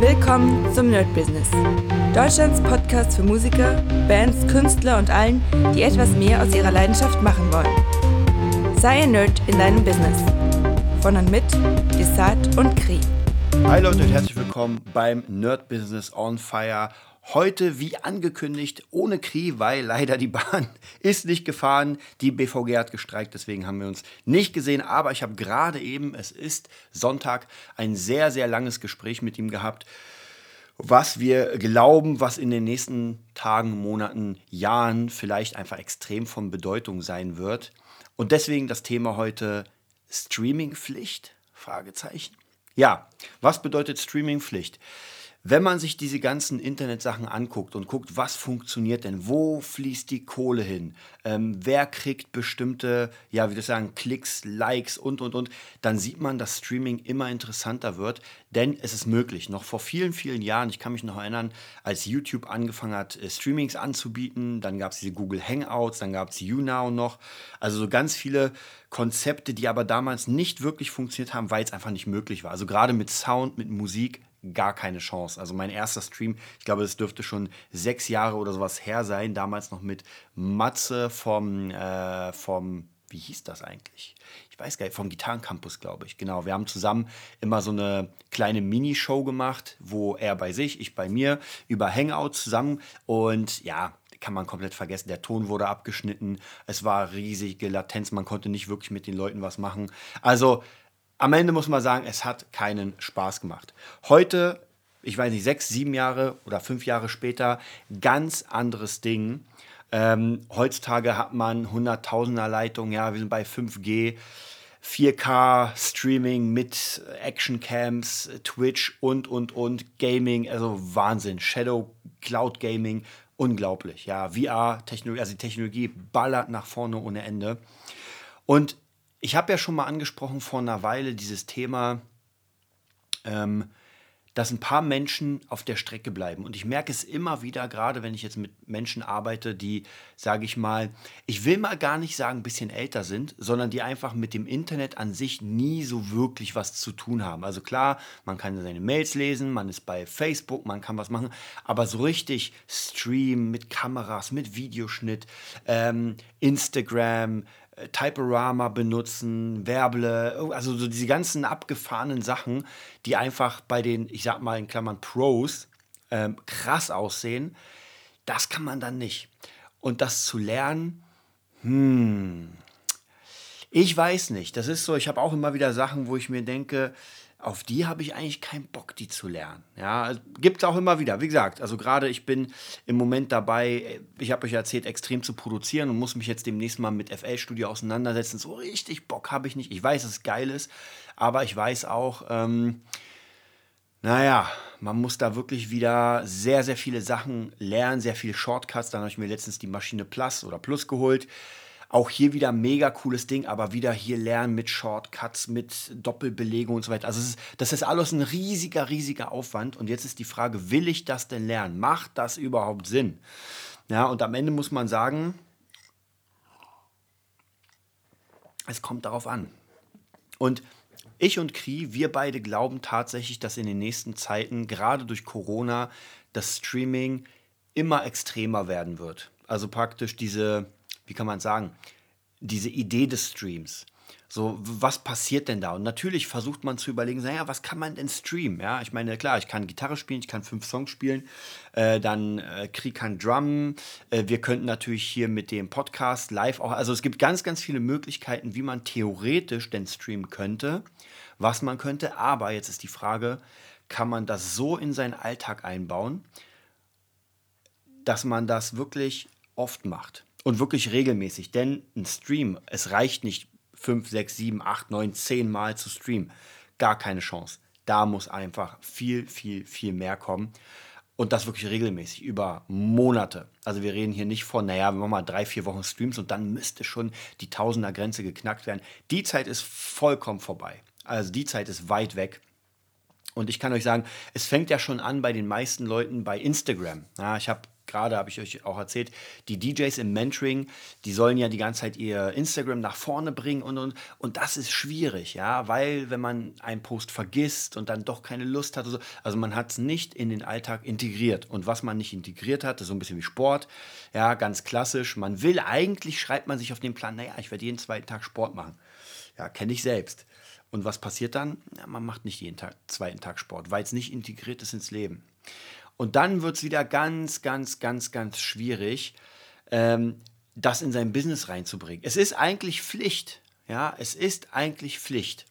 Willkommen zum Nerd Business. Deutschlands Podcast für Musiker, Bands, Künstler und allen, die etwas mehr aus ihrer Leidenschaft machen wollen. Sei ein Nerd in deinem Business. Von und mit Desart und Kri. Hi Leute und herzlich willkommen beim Nerd Business on Fire. Heute, wie angekündigt, ohne Kri, weil leider die Bahn ist nicht gefahren. Die BVG hat gestreikt, deswegen haben wir uns nicht gesehen. Aber ich habe gerade eben, es ist Sonntag, ein sehr, sehr langes Gespräch mit ihm gehabt, was wir glauben, was in den nächsten Tagen, Monaten, Jahren vielleicht einfach extrem von Bedeutung sein wird. Und deswegen das Thema heute Streamingpflicht? Fragezeichen. Ja, was bedeutet Streamingpflicht? Wenn man sich diese ganzen Internetsachen anguckt und guckt, was funktioniert denn, wo fließt die Kohle hin, ähm, wer kriegt bestimmte, ja, wie ich sagen, Klicks, Likes und, und, und, dann sieht man, dass Streaming immer interessanter wird, denn es ist möglich. Noch vor vielen, vielen Jahren, ich kann mich noch erinnern, als YouTube angefangen hat, äh, Streamings anzubieten, dann gab es diese Google Hangouts, dann gab es YouNow noch, also so ganz viele Konzepte, die aber damals nicht wirklich funktioniert haben, weil es einfach nicht möglich war. Also gerade mit Sound, mit Musik gar keine Chance. Also mein erster Stream, ich glaube, das dürfte schon sechs Jahre oder sowas her sein, damals noch mit Matze vom, äh, vom wie hieß das eigentlich? Ich weiß gar nicht, vom Gitarrencampus, glaube ich. Genau, wir haben zusammen immer so eine kleine Minishow gemacht, wo er bei sich, ich bei mir, über Hangout zusammen und ja, kann man komplett vergessen. Der Ton wurde abgeschnitten, es war riesige Latenz, man konnte nicht wirklich mit den Leuten was machen. Also am Ende muss man sagen, es hat keinen Spaß gemacht. Heute, ich weiß nicht, sechs, sieben Jahre oder fünf Jahre später, ganz anderes Ding. Ähm, heutzutage hat man Hunderttausender Leitungen, ja, wir sind bei 5G. 4K Streaming mit Actioncams, Twitch und und und Gaming, also Wahnsinn. Shadow Cloud Gaming, unglaublich. Ja, VR Technologie, also die Technologie ballert nach vorne ohne Ende. Und ich habe ja schon mal angesprochen vor einer Weile dieses Thema, ähm, dass ein paar Menschen auf der Strecke bleiben. Und ich merke es immer wieder, gerade wenn ich jetzt mit Menschen arbeite, die, sage ich mal, ich will mal gar nicht sagen, ein bisschen älter sind, sondern die einfach mit dem Internet an sich nie so wirklich was zu tun haben. Also klar, man kann seine Mails lesen, man ist bei Facebook, man kann was machen, aber so richtig streamen mit Kameras, mit Videoschnitt, ähm, Instagram, Typorama benutzen, Werble, also so diese ganzen abgefahrenen Sachen, die einfach bei den, ich sag mal in Klammern Pros, ähm, krass aussehen, das kann man dann nicht. Und das zu lernen, hm, ich weiß nicht. Das ist so, ich habe auch immer wieder Sachen, wo ich mir denke, auf die habe ich eigentlich keinen Bock, die zu lernen. Ja, gibt es auch immer wieder. Wie gesagt, also gerade ich bin im Moment dabei, ich habe euch erzählt, extrem zu produzieren und muss mich jetzt demnächst mal mit FL Studio auseinandersetzen. So richtig Bock habe ich nicht. Ich weiß, dass es geil ist, aber ich weiß auch, ähm, naja, man muss da wirklich wieder sehr, sehr viele Sachen lernen, sehr viele Shortcuts. Dann habe ich mir letztens die Maschine Plus oder Plus geholt auch hier wieder mega cooles Ding, aber wieder hier lernen mit Shortcuts, mit Doppelbelegung und so weiter. Also ist, das ist alles ein riesiger, riesiger Aufwand. Und jetzt ist die Frage, will ich das denn lernen? Macht das überhaupt Sinn? Ja, und am Ende muss man sagen, es kommt darauf an. Und ich und Kri, wir beide glauben tatsächlich, dass in den nächsten Zeiten, gerade durch Corona, das Streaming immer extremer werden wird. Also praktisch diese wie kann man sagen, diese Idee des Streams. So, was passiert denn da? Und natürlich versucht man zu überlegen, naja, was kann man denn streamen? Ja, ich meine, klar, ich kann Gitarre spielen, ich kann fünf Songs spielen, äh, dann äh, Krieg kann Drum. Äh, wir könnten natürlich hier mit dem Podcast live auch, also es gibt ganz, ganz viele Möglichkeiten, wie man theoretisch denn streamen könnte, was man könnte. Aber jetzt ist die Frage, kann man das so in seinen Alltag einbauen, dass man das wirklich oft macht? Und wirklich regelmäßig. Denn ein Stream, es reicht nicht 5, 6, 7, 8, 9, 10 Mal zu streamen. Gar keine Chance. Da muss einfach viel, viel, viel mehr kommen. Und das wirklich regelmäßig, über Monate. Also wir reden hier nicht von, naja, wir machen mal drei, vier Wochen Streams und dann müsste schon die Tausender-Grenze geknackt werden. Die Zeit ist vollkommen vorbei. Also die Zeit ist weit weg. Und ich kann euch sagen, es fängt ja schon an bei den meisten Leuten bei Instagram. Ja, ich habe gerade habe ich euch auch erzählt, die DJs im Mentoring, die sollen ja die ganze Zeit ihr Instagram nach vorne bringen und und und das ist schwierig, ja, weil wenn man einen Post vergisst und dann doch keine Lust hat, so, also man hat es nicht in den Alltag integriert und was man nicht integriert hat, ist so ein bisschen wie Sport, ja, ganz klassisch. Man will eigentlich schreibt man sich auf den Plan, naja, ich werde jeden zweiten Tag Sport machen, ja, kenne ich selbst. Und was passiert dann? Ja, man macht nicht jeden Tag, zweiten Tag Sport, weil es nicht integriert ist ins Leben. Und dann wird es wieder ganz, ganz, ganz, ganz schwierig, ähm, das in sein Business reinzubringen. Es ist eigentlich Pflicht. Ja, es ist eigentlich Pflicht.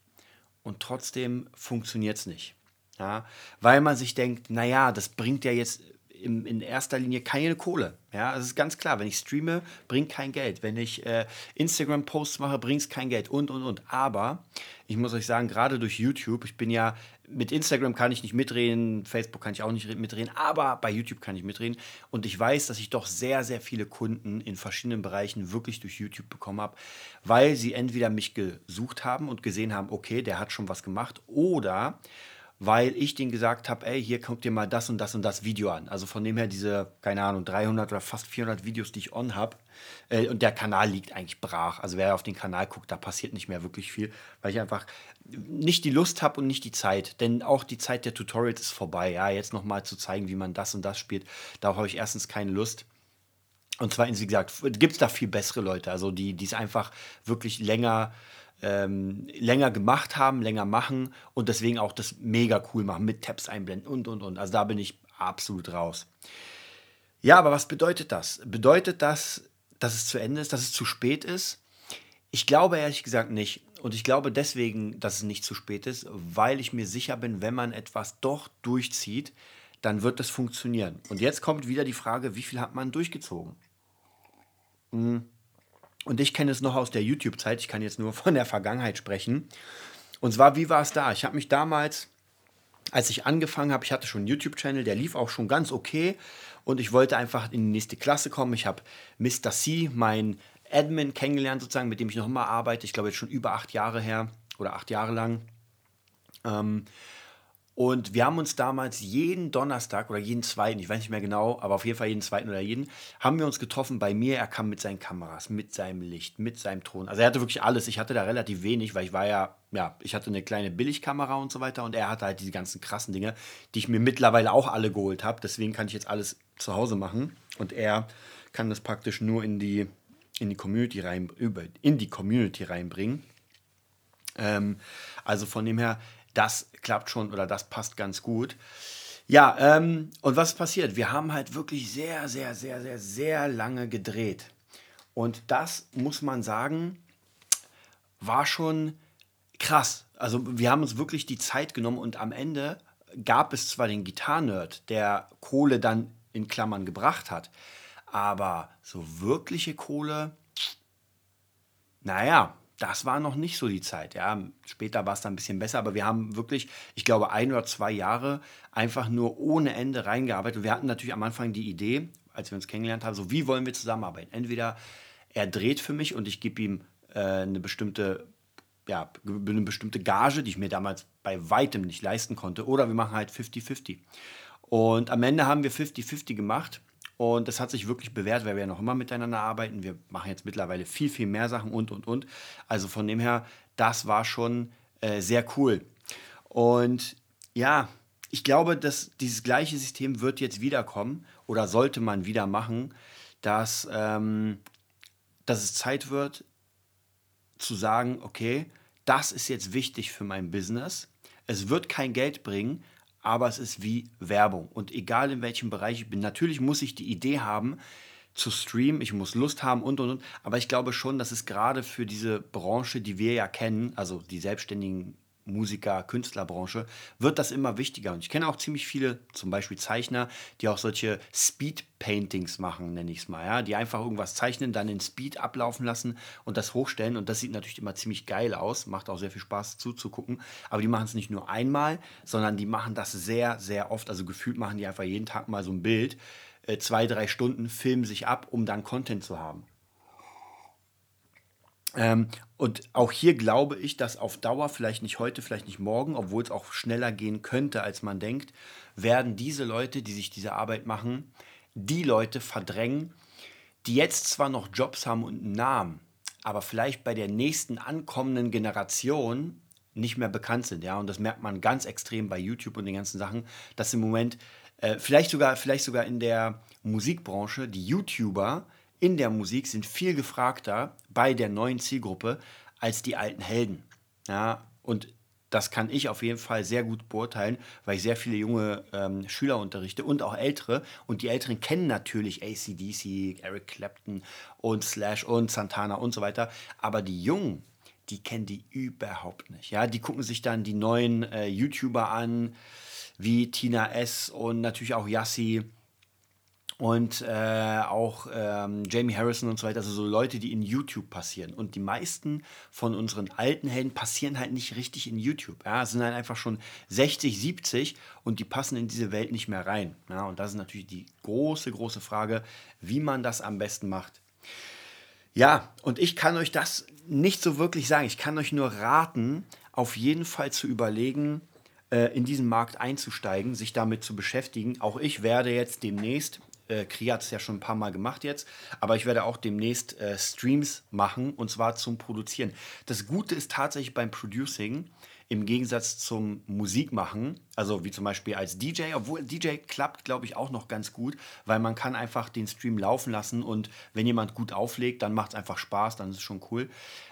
Und trotzdem funktioniert es nicht. Ja, weil man sich denkt, naja, das bringt ja jetzt im, in erster Linie keine Kohle. Ja, es ist ganz klar, wenn ich streame, bringt kein Geld. Wenn ich äh, Instagram-Posts mache, bringt es kein Geld und, und, und. Aber ich muss euch sagen, gerade durch YouTube, ich bin ja, mit Instagram kann ich nicht mitreden, Facebook kann ich auch nicht mitreden, aber bei YouTube kann ich mitreden. Und ich weiß, dass ich doch sehr, sehr viele Kunden in verschiedenen Bereichen wirklich durch YouTube bekommen habe, weil sie entweder mich gesucht haben und gesehen haben, okay, der hat schon was gemacht, oder weil ich denen gesagt habe, ey, hier guck dir mal das und das und das Video an. Also von dem her diese, keine Ahnung, 300 oder fast 400 Videos, die ich on habe. Äh, und der Kanal liegt eigentlich brach. Also wer auf den Kanal guckt, da passiert nicht mehr wirklich viel, weil ich einfach nicht die Lust habe und nicht die Zeit. Denn auch die Zeit der Tutorials ist vorbei. Ja, jetzt nochmal zu zeigen, wie man das und das spielt, darauf habe ich erstens keine Lust. Und zweitens, wie gesagt, gibt es da viel bessere Leute, also die es einfach wirklich länger ähm, länger gemacht haben, länger machen und deswegen auch das mega cool machen, mit Tabs einblenden und, und, und. Also da bin ich absolut raus. Ja, aber was bedeutet das? Bedeutet das, dass es zu Ende ist, dass es zu spät ist? Ich glaube ehrlich gesagt nicht. Und ich glaube deswegen, dass es nicht zu spät ist, weil ich mir sicher bin, wenn man etwas doch durchzieht, dann wird das funktionieren. Und jetzt kommt wieder die Frage, wie viel hat man durchgezogen? Hm. Und ich kenne es noch aus der YouTube-Zeit, ich kann jetzt nur von der Vergangenheit sprechen. Und zwar, wie war es da? Ich habe mich damals, als ich angefangen habe, ich hatte schon einen YouTube-Channel, der lief auch schon ganz okay. Und ich wollte einfach in die nächste Klasse kommen. Ich habe Mr. C, mein Admin, kennengelernt, sozusagen, mit dem ich noch immer arbeite. Ich glaube, jetzt schon über acht Jahre her oder acht Jahre lang. Ähm, und wir haben uns damals jeden Donnerstag oder jeden zweiten, ich weiß nicht mehr genau, aber auf jeden Fall jeden zweiten oder jeden, haben wir uns getroffen bei mir. Er kam mit seinen Kameras, mit seinem Licht, mit seinem Ton. Also er hatte wirklich alles. Ich hatte da relativ wenig, weil ich war ja, ja, ich hatte eine kleine Billigkamera und so weiter und er hatte halt diese ganzen krassen Dinge, die ich mir mittlerweile auch alle geholt habe. Deswegen kann ich jetzt alles zu Hause machen und er kann das praktisch nur in die, in die Community rein, in die Community reinbringen. Ähm, also von dem her, das klappt schon oder das passt ganz gut. Ja, ähm, und was passiert? Wir haben halt wirklich sehr, sehr, sehr, sehr, sehr lange gedreht. Und das muss man sagen, war schon krass. Also wir haben uns wirklich die Zeit genommen und am Ende gab es zwar den Gitarrenerd, der Kohle dann in Klammern gebracht hat, aber so wirkliche Kohle, naja, das war noch nicht so die Zeit. Ja. Später war es dann ein bisschen besser, aber wir haben wirklich, ich glaube, ein oder zwei Jahre einfach nur ohne Ende reingearbeitet. Wir hatten natürlich am Anfang die Idee, als wir uns kennengelernt haben, so wie wollen wir zusammenarbeiten? Entweder er dreht für mich und ich gebe ihm äh, eine bestimmte ja, eine bestimmte Gage, die ich mir damals bei weitem nicht leisten konnte, oder wir machen halt 50-50. Und am Ende haben wir 50-50 gemacht und das hat sich wirklich bewährt, weil wir ja noch immer miteinander arbeiten. Wir machen jetzt mittlerweile viel, viel mehr Sachen und, und, und. Also von dem her, das war schon äh, sehr cool. Und ja, ich glaube, dass dieses gleiche System wird jetzt wiederkommen oder sollte man wieder machen, dass, ähm, dass es Zeit wird zu sagen, okay, das ist jetzt wichtig für mein Business. Es wird kein Geld bringen, aber es ist wie Werbung. Und egal in welchem Bereich ich bin, natürlich muss ich die Idee haben, zu streamen, ich muss Lust haben und und und. Aber ich glaube schon, dass es gerade für diese Branche, die wir ja kennen, also die selbstständigen Musiker, Künstlerbranche, wird das immer wichtiger. Und ich kenne auch ziemlich viele, zum Beispiel Zeichner, die auch solche Speed-Paintings machen, nenne ich es mal. Ja? Die einfach irgendwas zeichnen, dann in Speed ablaufen lassen und das hochstellen. Und das sieht natürlich immer ziemlich geil aus, macht auch sehr viel Spaß zuzugucken. Aber die machen es nicht nur einmal, sondern die machen das sehr, sehr oft. Also gefühlt machen die einfach jeden Tag mal so ein Bild, äh, zwei, drei Stunden, filmen sich ab, um dann Content zu haben. Ähm, und auch hier glaube ich, dass auf Dauer, vielleicht nicht heute, vielleicht nicht morgen, obwohl es auch schneller gehen könnte, als man denkt, werden diese Leute, die sich diese Arbeit machen, die Leute verdrängen, die jetzt zwar noch Jobs haben und einen Namen, aber vielleicht bei der nächsten ankommenden Generation nicht mehr bekannt sind. Ja, und das merkt man ganz extrem bei YouTube und den ganzen Sachen, dass im Moment äh, vielleicht, sogar, vielleicht sogar in der Musikbranche die YouTuber in der Musik sind viel gefragter bei der neuen Zielgruppe als die alten Helden. Ja, und das kann ich auf jeden Fall sehr gut beurteilen, weil ich sehr viele junge ähm, Schüler unterrichte und auch ältere. Und die Älteren kennen natürlich ACDC, Eric Clapton und Slash und Santana und so weiter. Aber die Jungen, die kennen die überhaupt nicht. Ja, die gucken sich dann die neuen äh, YouTuber an, wie Tina S. und natürlich auch Yassi und äh, auch ähm, Jamie Harrison und so weiter, also so Leute, die in YouTube passieren. Und die meisten von unseren alten Helden passieren halt nicht richtig in YouTube. Ja, sind halt einfach schon 60, 70 und die passen in diese Welt nicht mehr rein. Ja, und das ist natürlich die große, große Frage, wie man das am besten macht. Ja, und ich kann euch das nicht so wirklich sagen. Ich kann euch nur raten, auf jeden Fall zu überlegen, äh, in diesen Markt einzusteigen, sich damit zu beschäftigen. Auch ich werde jetzt demnächst äh, Kri hat es ja schon ein paar Mal gemacht jetzt, aber ich werde auch demnächst äh, Streams machen und zwar zum Produzieren. Das Gute ist tatsächlich beim Producing, im Gegensatz zum Musikmachen, also wie zum Beispiel als DJ, obwohl DJ klappt, glaube ich, auch noch ganz gut, weil man kann einfach den Stream laufen lassen und wenn jemand gut auflegt, dann macht es einfach Spaß, dann ist es schon cool.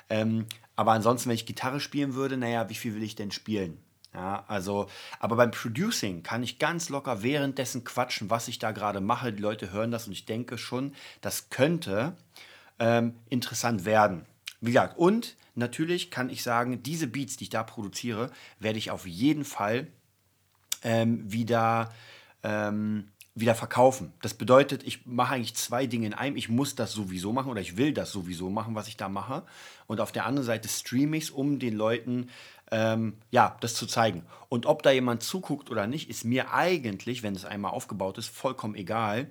Ähm, aber ansonsten, wenn ich Gitarre spielen würde, naja, wie viel will ich denn spielen? Ja, also, aber beim Producing kann ich ganz locker währenddessen quatschen, was ich da gerade mache. Die Leute hören das und ich denke schon, das könnte ähm, interessant werden. Wie gesagt, und natürlich kann ich sagen, diese Beats, die ich da produziere, werde ich auf jeden Fall ähm, wieder, ähm, wieder verkaufen. Das bedeutet, ich mache eigentlich zwei Dinge in einem. Ich muss das sowieso machen oder ich will das sowieso machen, was ich da mache. Und auf der anderen Seite streame ich es, um den Leuten ähm, ja, das zu zeigen. Und ob da jemand zuguckt oder nicht, ist mir eigentlich, wenn es einmal aufgebaut ist, vollkommen egal,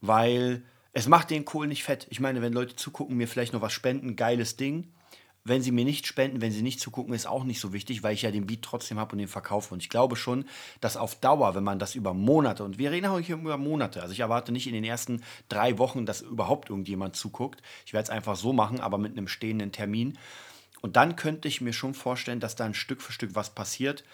weil es macht den Kohl nicht fett. Ich meine, wenn Leute zugucken, mir vielleicht noch was spenden, geiles Ding. Wenn sie mir nicht spenden, wenn sie nicht zugucken, ist auch nicht so wichtig, weil ich ja den Beat trotzdem habe und den verkaufe. Und ich glaube schon, dass auf Dauer, wenn man das über Monate, und wir reden auch hier über Monate, also ich erwarte nicht in den ersten drei Wochen, dass überhaupt irgendjemand zuguckt. Ich werde es einfach so machen, aber mit einem stehenden Termin. Und dann könnte ich mir schon vorstellen, dass da ein Stück für Stück was passiert.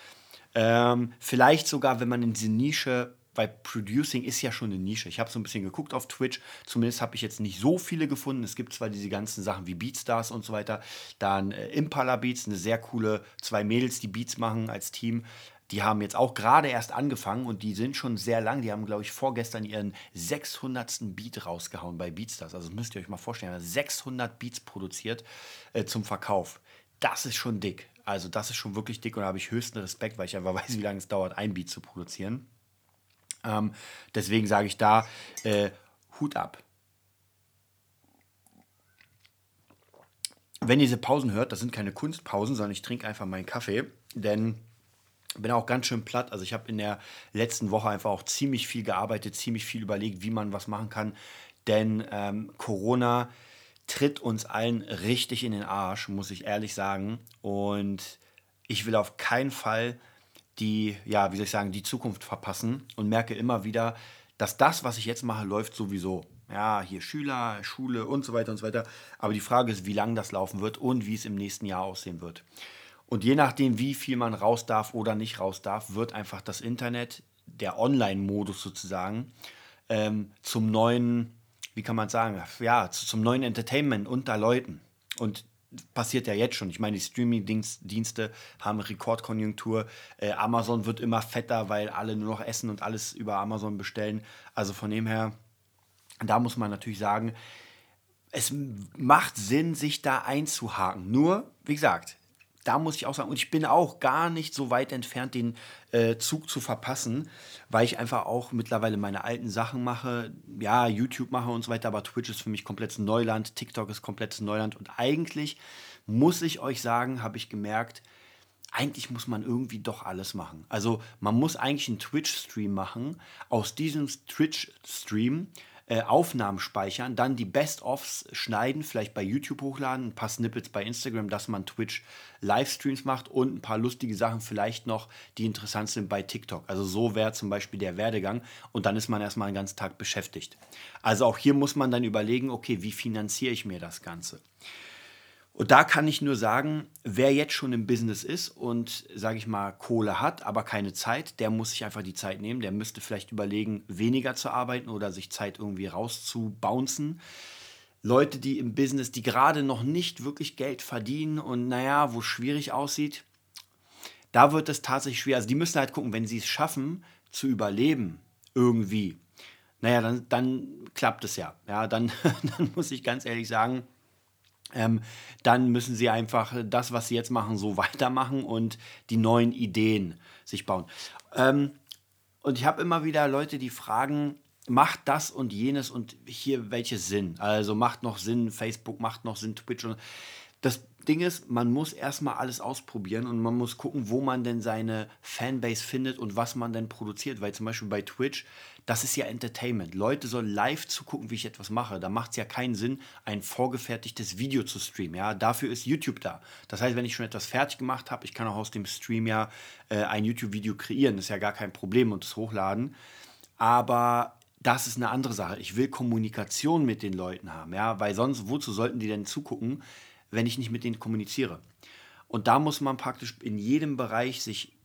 Ähm, vielleicht sogar, wenn man in diese Nische, weil Producing ist ja schon eine Nische. Ich habe so ein bisschen geguckt auf Twitch. Zumindest habe ich jetzt nicht so viele gefunden. Es gibt zwar diese ganzen Sachen wie Beatstars und so weiter. Dann äh, Impala Beats, eine sehr coole, zwei Mädels, die Beats machen als Team. Die haben jetzt auch gerade erst angefangen und die sind schon sehr lang. Die haben, glaube ich, vorgestern ihren 600. Beat rausgehauen bei Beatstars. Also müsst ihr euch mal vorstellen, 600 Beats produziert äh, zum Verkauf. Das ist schon dick. Also das ist schon wirklich dick und da habe ich höchsten Respekt, weil ich einfach weiß, wie lange es dauert, ein Beat zu produzieren. Ähm, deswegen sage ich da äh, Hut ab. Wenn ihr diese Pausen hört, das sind keine Kunstpausen, sondern ich trinke einfach meinen Kaffee, denn bin auch ganz schön platt. Also ich habe in der letzten Woche einfach auch ziemlich viel gearbeitet, ziemlich viel überlegt, wie man was machen kann. Denn ähm, Corona tritt uns allen richtig in den Arsch, muss ich ehrlich sagen. Und ich will auf keinen Fall die, ja, wie soll ich sagen, die Zukunft verpassen und merke immer wieder, dass das, was ich jetzt mache, läuft sowieso. Ja, hier Schüler, Schule und so weiter und so weiter. Aber die Frage ist, wie lange das laufen wird und wie es im nächsten Jahr aussehen wird. Und je nachdem, wie viel man raus darf oder nicht raus darf, wird einfach das Internet, der Online-Modus sozusagen, ähm, zum neuen, wie kann man sagen, ja, zum neuen Entertainment unter Leuten. Und passiert ja jetzt schon. Ich meine, die Streaming-Dienste haben Rekordkonjunktur. Äh, Amazon wird immer fetter, weil alle nur noch essen und alles über Amazon bestellen. Also von dem her, da muss man natürlich sagen, es macht Sinn, sich da einzuhaken. Nur, wie gesagt, da muss ich auch sagen, und ich bin auch gar nicht so weit entfernt, den äh, Zug zu verpassen, weil ich einfach auch mittlerweile meine alten Sachen mache, ja, YouTube mache und so weiter, aber Twitch ist für mich komplettes Neuland, TikTok ist komplettes Neuland und eigentlich muss ich euch sagen, habe ich gemerkt, eigentlich muss man irgendwie doch alles machen. Also man muss eigentlich einen Twitch-Stream machen. Aus diesem Twitch-Stream äh, Aufnahmen speichern, dann die Best-ofs schneiden, vielleicht bei YouTube hochladen, ein paar Snippets bei Instagram, dass man Twitch Livestreams macht und ein paar lustige Sachen vielleicht noch, die interessant sind bei TikTok. Also so wäre zum Beispiel der Werdegang und dann ist man erstmal einen ganzen Tag beschäftigt. Also auch hier muss man dann überlegen, okay, wie finanziere ich mir das Ganze? Und da kann ich nur sagen, wer jetzt schon im Business ist und, sage ich mal, Kohle hat, aber keine Zeit, der muss sich einfach die Zeit nehmen. Der müsste vielleicht überlegen, weniger zu arbeiten oder sich Zeit irgendwie rauszubouncen. Leute, die im Business, die gerade noch nicht wirklich Geld verdienen und naja, wo es schwierig aussieht, da wird es tatsächlich schwer. Also die müssen halt gucken, wenn sie es schaffen, zu überleben, irgendwie, naja, dann, dann klappt es ja. Ja, dann, dann muss ich ganz ehrlich sagen, ähm, dann müssen sie einfach das, was sie jetzt machen, so weitermachen und die neuen Ideen sich bauen. Ähm, und ich habe immer wieder Leute, die fragen, macht das und jenes und hier welches Sinn? Also macht noch Sinn, Facebook macht noch Sinn, Twitch und das Ding ist, man muss erstmal alles ausprobieren und man muss gucken, wo man denn seine Fanbase findet und was man denn produziert. Weil zum Beispiel bei Twitch, das ist ja Entertainment. Leute sollen live zugucken, wie ich etwas mache. Da macht es ja keinen Sinn, ein vorgefertigtes Video zu streamen. Ja, dafür ist YouTube da. Das heißt, wenn ich schon etwas fertig gemacht habe, ich kann auch aus dem Stream ja äh, ein YouTube-Video kreieren. Das ist ja gar kein Problem und es hochladen. Aber das ist eine andere Sache. Ich will Kommunikation mit den Leuten haben, ja, weil sonst, wozu sollten die denn zugucken, wenn ich nicht mit denen kommuniziere. Und da muss man praktisch in jedem Bereich sich,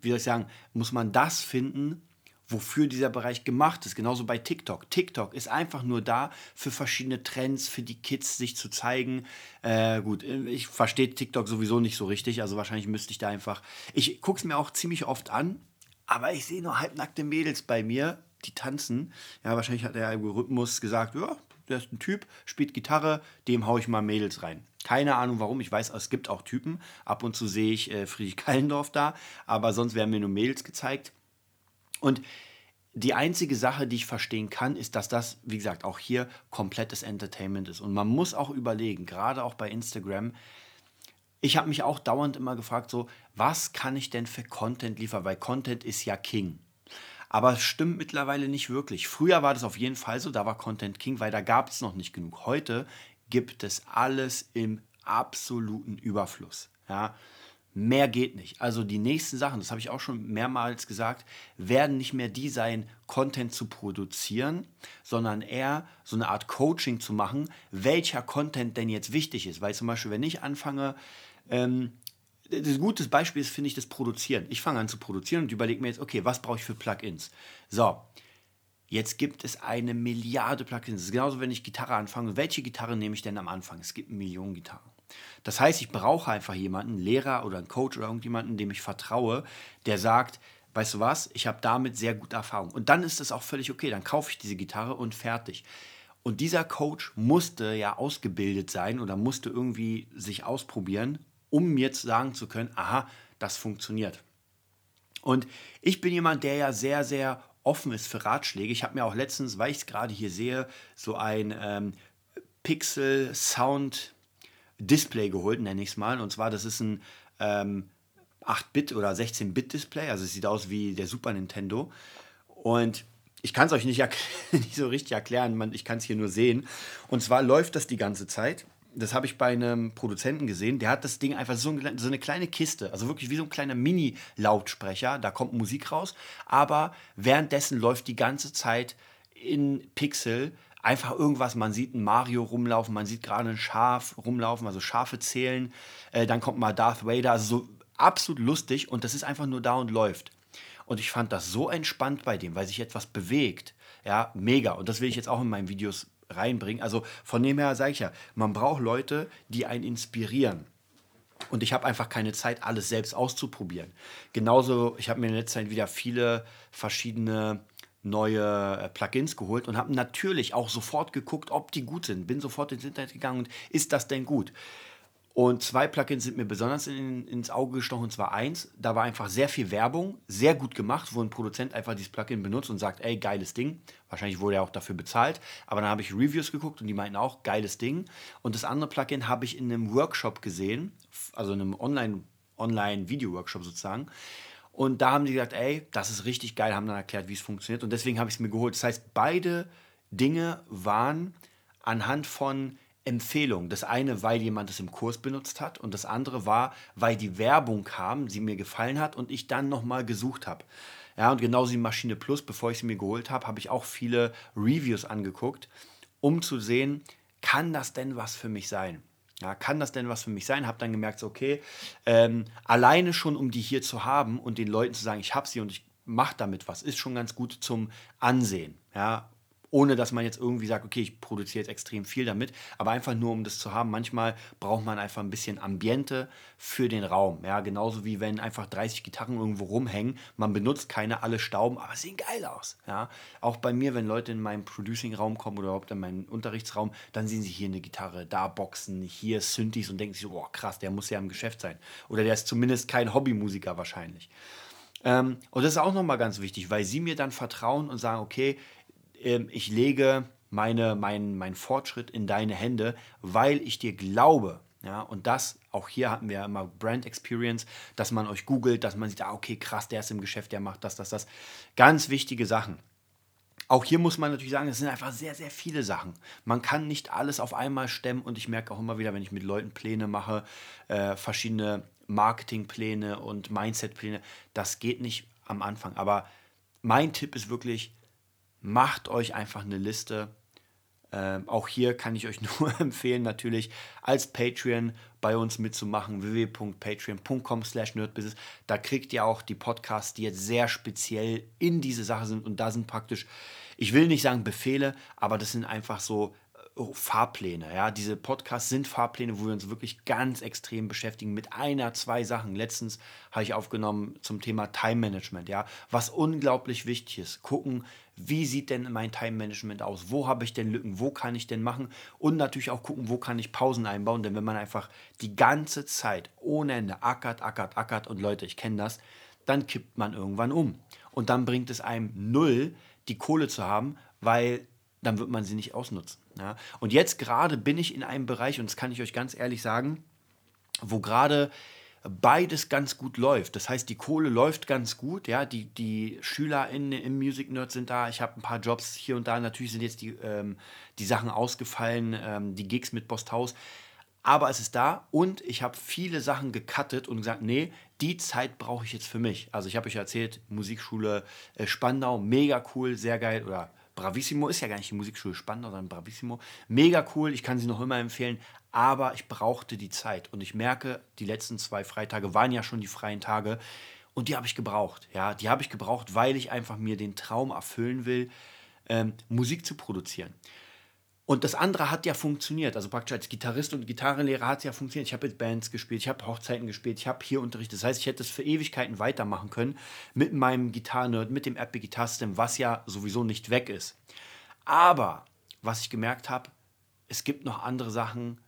wie soll ich sagen, muss man das finden, wofür dieser Bereich gemacht ist. Genauso bei TikTok. TikTok ist einfach nur da für verschiedene Trends, für die Kids sich zu zeigen. Äh, gut, ich verstehe TikTok sowieso nicht so richtig, also wahrscheinlich müsste ich da einfach. Ich gucke es mir auch ziemlich oft an, aber ich sehe nur halbnackte Mädels bei mir, die tanzen. Ja, wahrscheinlich hat der Algorithmus gesagt, ja, der ist ein Typ, spielt Gitarre, dem haue ich mal Mädels rein. Keine Ahnung warum, ich weiß, es gibt auch Typen. Ab und zu sehe ich äh, Friedrich Kallendorf da, aber sonst werden mir nur Mädels gezeigt. Und die einzige Sache, die ich verstehen kann, ist, dass das, wie gesagt, auch hier komplettes Entertainment ist. Und man muss auch überlegen, gerade auch bei Instagram, ich habe mich auch dauernd immer gefragt, so, was kann ich denn für Content liefern? Weil Content ist ja King. Aber es stimmt mittlerweile nicht wirklich. Früher war das auf jeden Fall so, da war Content King, weil da gab es noch nicht genug. Heute gibt es alles im absoluten Überfluss. Ja, Mehr geht nicht. Also die nächsten Sachen, das habe ich auch schon mehrmals gesagt, werden nicht mehr die sein, Content zu produzieren, sondern eher so eine Art Coaching zu machen, welcher Content denn jetzt wichtig ist. Weil zum Beispiel, wenn ich anfange, ähm, ein gutes Beispiel ist, finde ich, das Produzieren. Ich fange an zu produzieren und überlege mir jetzt, okay, was brauche ich für Plugins? So, jetzt gibt es eine Milliarde Plugins. Das ist genauso, wenn ich Gitarre anfange. Welche Gitarre nehme ich denn am Anfang? Es gibt Millionen Gitarren. Das heißt, ich brauche einfach jemanden, einen Lehrer oder einen Coach oder irgendjemanden, dem ich vertraue, der sagt, weißt du was, ich habe damit sehr gute Erfahrung. Und dann ist es auch völlig okay, dann kaufe ich diese Gitarre und fertig. Und dieser Coach musste ja ausgebildet sein oder musste irgendwie sich ausprobieren um zu sagen zu können, aha, das funktioniert. Und ich bin jemand, der ja sehr, sehr offen ist für Ratschläge. Ich habe mir auch letztens, weil ich es gerade hier sehe, so ein ähm, Pixel Sound Display geholt, nenne ich es mal. Und zwar, das ist ein ähm, 8-Bit oder 16-Bit-Display, also es sieht aus wie der Super Nintendo. Und ich kann es euch nicht, nicht, so richtig erklären, man, ich kann es hier nur sehen. Und zwar läuft das die ganze Zeit das habe ich bei einem Produzenten gesehen, der hat das Ding einfach so, ein, so eine kleine Kiste, also wirklich wie so ein kleiner Mini-Lautsprecher, da kommt Musik raus, aber währenddessen läuft die ganze Zeit in Pixel einfach irgendwas, man sieht ein Mario rumlaufen, man sieht gerade ein Schaf rumlaufen, also Schafe zählen, äh, dann kommt mal Darth Vader, also so absolut lustig und das ist einfach nur da und läuft. Und ich fand das so entspannt bei dem, weil sich etwas bewegt. Ja, mega. Und das will ich jetzt auch in meinen Videos reinbringen. Also von dem her sage ich ja, man braucht Leute, die einen inspirieren. Und ich habe einfach keine Zeit, alles selbst auszuprobieren. Genauso, ich habe mir in letzter Zeit wieder viele verschiedene neue äh, Plugins geholt und habe natürlich auch sofort geguckt, ob die gut sind. Bin sofort ins Internet gegangen und ist das denn gut? Und zwei Plugins sind mir besonders in, ins Auge gestochen, und zwar eins. Da war einfach sehr viel Werbung, sehr gut gemacht, wo ein Produzent einfach dieses Plugin benutzt und sagt, ey, geiles Ding. Wahrscheinlich wurde er auch dafür bezahlt. Aber dann habe ich Reviews geguckt und die meinten auch, geiles Ding. Und das andere Plugin habe ich in einem Workshop gesehen, also in einem Online-Video-Workshop Online sozusagen. Und da haben die gesagt, ey, das ist richtig geil, haben dann erklärt, wie es funktioniert. Und deswegen habe ich es mir geholt. Das heißt, beide Dinge waren anhand von Empfehlungen. Das eine, weil jemand es im Kurs benutzt hat und das andere war, weil die Werbung kam, sie mir gefallen hat und ich dann nochmal gesucht habe. Ja, und genauso die Maschine Plus, bevor ich sie mir geholt habe, habe ich auch viele Reviews angeguckt, um zu sehen, kann das denn was für mich sein? Ja, kann das denn was für mich sein? Habe dann gemerkt, okay, ähm, alleine schon, um die hier zu haben und den Leuten zu sagen, ich habe sie und ich mache damit was, ist schon ganz gut zum Ansehen. Ja, ohne dass man jetzt irgendwie sagt, okay, ich produziere jetzt extrem viel damit, aber einfach nur, um das zu haben. Manchmal braucht man einfach ein bisschen Ambiente für den Raum. Ja, genauso wie wenn einfach 30 Gitarren irgendwo rumhängen, man benutzt keine, alle stauben, aber sehen geil aus. Ja, auch bei mir, wenn Leute in meinen Producing-Raum kommen oder überhaupt in meinen Unterrichtsraum, dann sehen sie hier eine Gitarre, da Boxen, hier Synthes und denken sich boah, krass, der muss ja im Geschäft sein. Oder der ist zumindest kein Hobbymusiker wahrscheinlich. Ähm, und das ist auch nochmal ganz wichtig, weil sie mir dann vertrauen und sagen, okay, ich lege meine, mein, mein Fortschritt in deine Hände, weil ich dir glaube. Ja, und das, auch hier hatten wir ja immer Brand Experience, dass man euch googelt, dass man sieht, ah, okay, krass, der ist im Geschäft, der macht das, das, das. Ganz wichtige Sachen. Auch hier muss man natürlich sagen, es sind einfach sehr, sehr viele Sachen. Man kann nicht alles auf einmal stemmen und ich merke auch immer wieder, wenn ich mit Leuten Pläne mache, äh, verschiedene Marketingpläne und Mindsetpläne, das geht nicht am Anfang. Aber mein Tipp ist wirklich, macht euch einfach eine Liste. Ähm, auch hier kann ich euch nur empfehlen, natürlich als Patreon bei uns mitzumachen, www.patreon.com slash nerdbusiness. Da kriegt ihr auch die Podcasts, die jetzt sehr speziell in diese Sache sind. Und da sind praktisch, ich will nicht sagen Befehle, aber das sind einfach so oh, Fahrpläne. Ja, diese Podcasts sind Fahrpläne, wo wir uns wirklich ganz extrem beschäftigen mit einer, zwei Sachen. Letztens habe ich aufgenommen zum Thema Time Management. Ja, was unglaublich wichtig ist. Gucken, wie sieht denn mein Time Management aus? Wo habe ich denn Lücken? Wo kann ich denn machen? Und natürlich auch gucken, wo kann ich Pausen einbauen? Denn wenn man einfach die ganze Zeit ohne Ende ackert, ackert, ackert und Leute, ich kenne das, dann kippt man irgendwann um. Und dann bringt es einem null, die Kohle zu haben, weil dann wird man sie nicht ausnutzen. Ja? Und jetzt gerade bin ich in einem Bereich, und das kann ich euch ganz ehrlich sagen, wo gerade beides ganz gut läuft. Das heißt, die Kohle läuft ganz gut, ja, die, die SchülerInnen im Music Nerd sind da. Ich habe ein paar Jobs hier und da. Natürlich sind jetzt die, ähm, die Sachen ausgefallen, ähm, die Gigs mit Bosthaus. Aber es ist da und ich habe viele Sachen gecuttet und gesagt, nee, die Zeit brauche ich jetzt für mich. Also ich habe euch erzählt, Musikschule äh, Spandau, mega cool, sehr geil. Oder Bravissimo ist ja gar nicht die Musikschule Spandau, sondern Bravissimo. Mega cool, ich kann sie noch immer empfehlen, aber ich brauchte die Zeit. Und ich merke, die letzten zwei Freitage waren ja schon die freien Tage und die habe ich gebraucht. Ja, die habe ich gebraucht, weil ich einfach mir den Traum erfüllen will, ähm, Musik zu produzieren. Und das andere hat ja funktioniert. Also praktisch als Gitarrist und Gitarrenlehrer hat es ja funktioniert. Ich habe mit Bands gespielt, ich habe Hochzeiten gespielt, ich habe hier unterrichtet. Das heißt, ich hätte es für Ewigkeiten weitermachen können mit meinem Gitarrenerd, mit dem Epic Guitar System, was ja sowieso nicht weg ist. Aber was ich gemerkt habe, es gibt noch andere Sachen,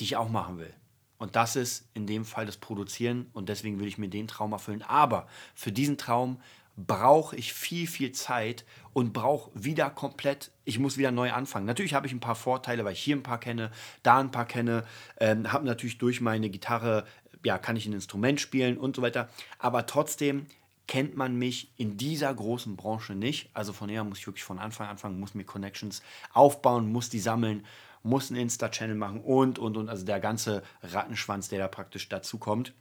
die ich auch machen will. Und das ist in dem Fall das Produzieren und deswegen will ich mir den Traum erfüllen. Aber für diesen Traum brauche ich viel, viel Zeit und brauche wieder komplett, ich muss wieder neu anfangen. Natürlich habe ich ein paar Vorteile, weil ich hier ein paar kenne, da ein paar kenne, ähm, habe natürlich durch meine Gitarre, ja, kann ich ein Instrument spielen und so weiter. Aber trotzdem kennt man mich in dieser großen Branche nicht. Also von daher muss ich wirklich von Anfang an anfangen, muss mir Connections aufbauen, muss die sammeln, muss einen Insta-Channel machen und, und, und. Also der ganze Rattenschwanz, der da praktisch dazu kommt.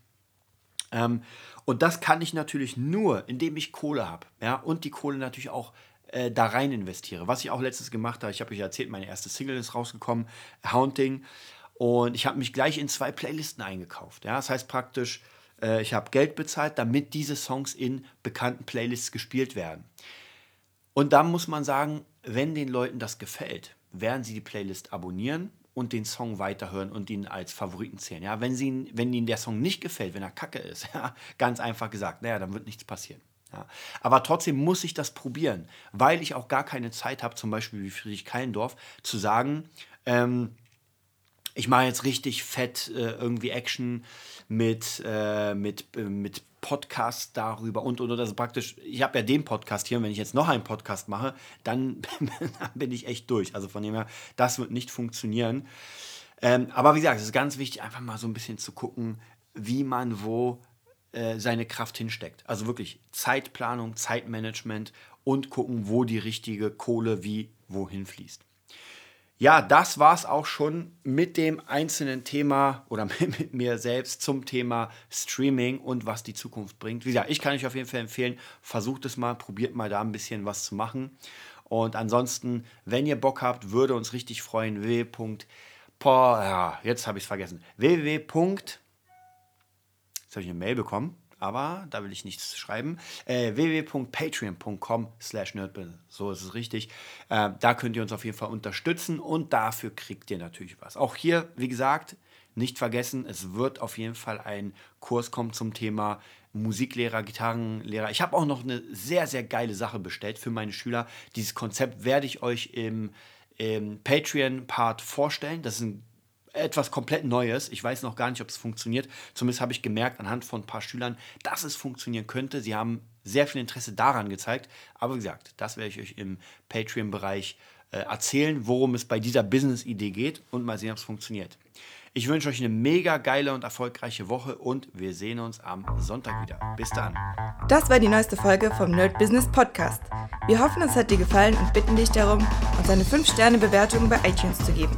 Ähm, und das kann ich natürlich nur, indem ich Kohle habe. Ja? Und die Kohle natürlich auch äh, da rein investiere. Was ich auch letztes gemacht habe, ich habe euch erzählt, meine erste Single ist rausgekommen, Haunting. Und ich habe mich gleich in zwei Playlisten eingekauft. Ja? Das heißt praktisch, äh, ich habe Geld bezahlt, damit diese Songs in bekannten Playlists gespielt werden. Und da muss man sagen, wenn den Leuten das gefällt, werden sie die Playlist abonnieren und den Song weiterhören und ihn als Favoriten zählen. Ja, wenn, sie, wenn ihnen der Song nicht gefällt, wenn er kacke ist, ja, ganz einfach gesagt, naja, dann wird nichts passieren. Ja. Aber trotzdem muss ich das probieren, weil ich auch gar keine Zeit habe, zum Beispiel wie Friedrich Keilendorf, zu sagen, ähm, ich mache jetzt richtig fett äh, irgendwie Action mit, äh, mit, äh, mit Podcast darüber und und und. Also praktisch, ich habe ja den Podcast hier und wenn ich jetzt noch einen Podcast mache, dann, dann bin ich echt durch. Also von dem her, das wird nicht funktionieren. Ähm, aber wie gesagt, es ist ganz wichtig, einfach mal so ein bisschen zu gucken, wie man wo äh, seine Kraft hinsteckt. Also wirklich Zeitplanung, Zeitmanagement und gucken, wo die richtige Kohle wie wohin fließt. Ja, das war es auch schon mit dem einzelnen Thema oder mit mir selbst zum Thema Streaming und was die Zukunft bringt. Wie gesagt, ich kann euch auf jeden Fall empfehlen, versucht es mal, probiert mal da ein bisschen was zu machen. Und ansonsten, wenn ihr Bock habt, würde uns richtig freuen, www. Jetzt habe ich es vergessen. www. Jetzt habe ich eine Mail bekommen aber da will ich nichts schreiben. Äh, www.patreon.com slash nerdbusiness. So ist es richtig. Äh, da könnt ihr uns auf jeden Fall unterstützen und dafür kriegt ihr natürlich was. Auch hier, wie gesagt, nicht vergessen, es wird auf jeden Fall ein Kurs kommen zum Thema Musiklehrer, Gitarrenlehrer. Ich habe auch noch eine sehr, sehr geile Sache bestellt für meine Schüler. Dieses Konzept werde ich euch im, im Patreon-Part vorstellen. Das ist ein etwas komplett Neues. Ich weiß noch gar nicht, ob es funktioniert. Zumindest habe ich gemerkt anhand von ein paar Schülern, dass es funktionieren könnte. Sie haben sehr viel Interesse daran gezeigt. Aber wie gesagt, das werde ich euch im Patreon-Bereich äh, erzählen, worum es bei dieser Business-Idee geht und mal sehen, ob es funktioniert. Ich wünsche euch eine mega geile und erfolgreiche Woche und wir sehen uns am Sonntag wieder. Bis dann. Das war die neueste Folge vom Nerd Business Podcast. Wir hoffen, es hat dir gefallen und bitten dich darum, uns eine 5-Sterne-Bewertung bei iTunes zu geben.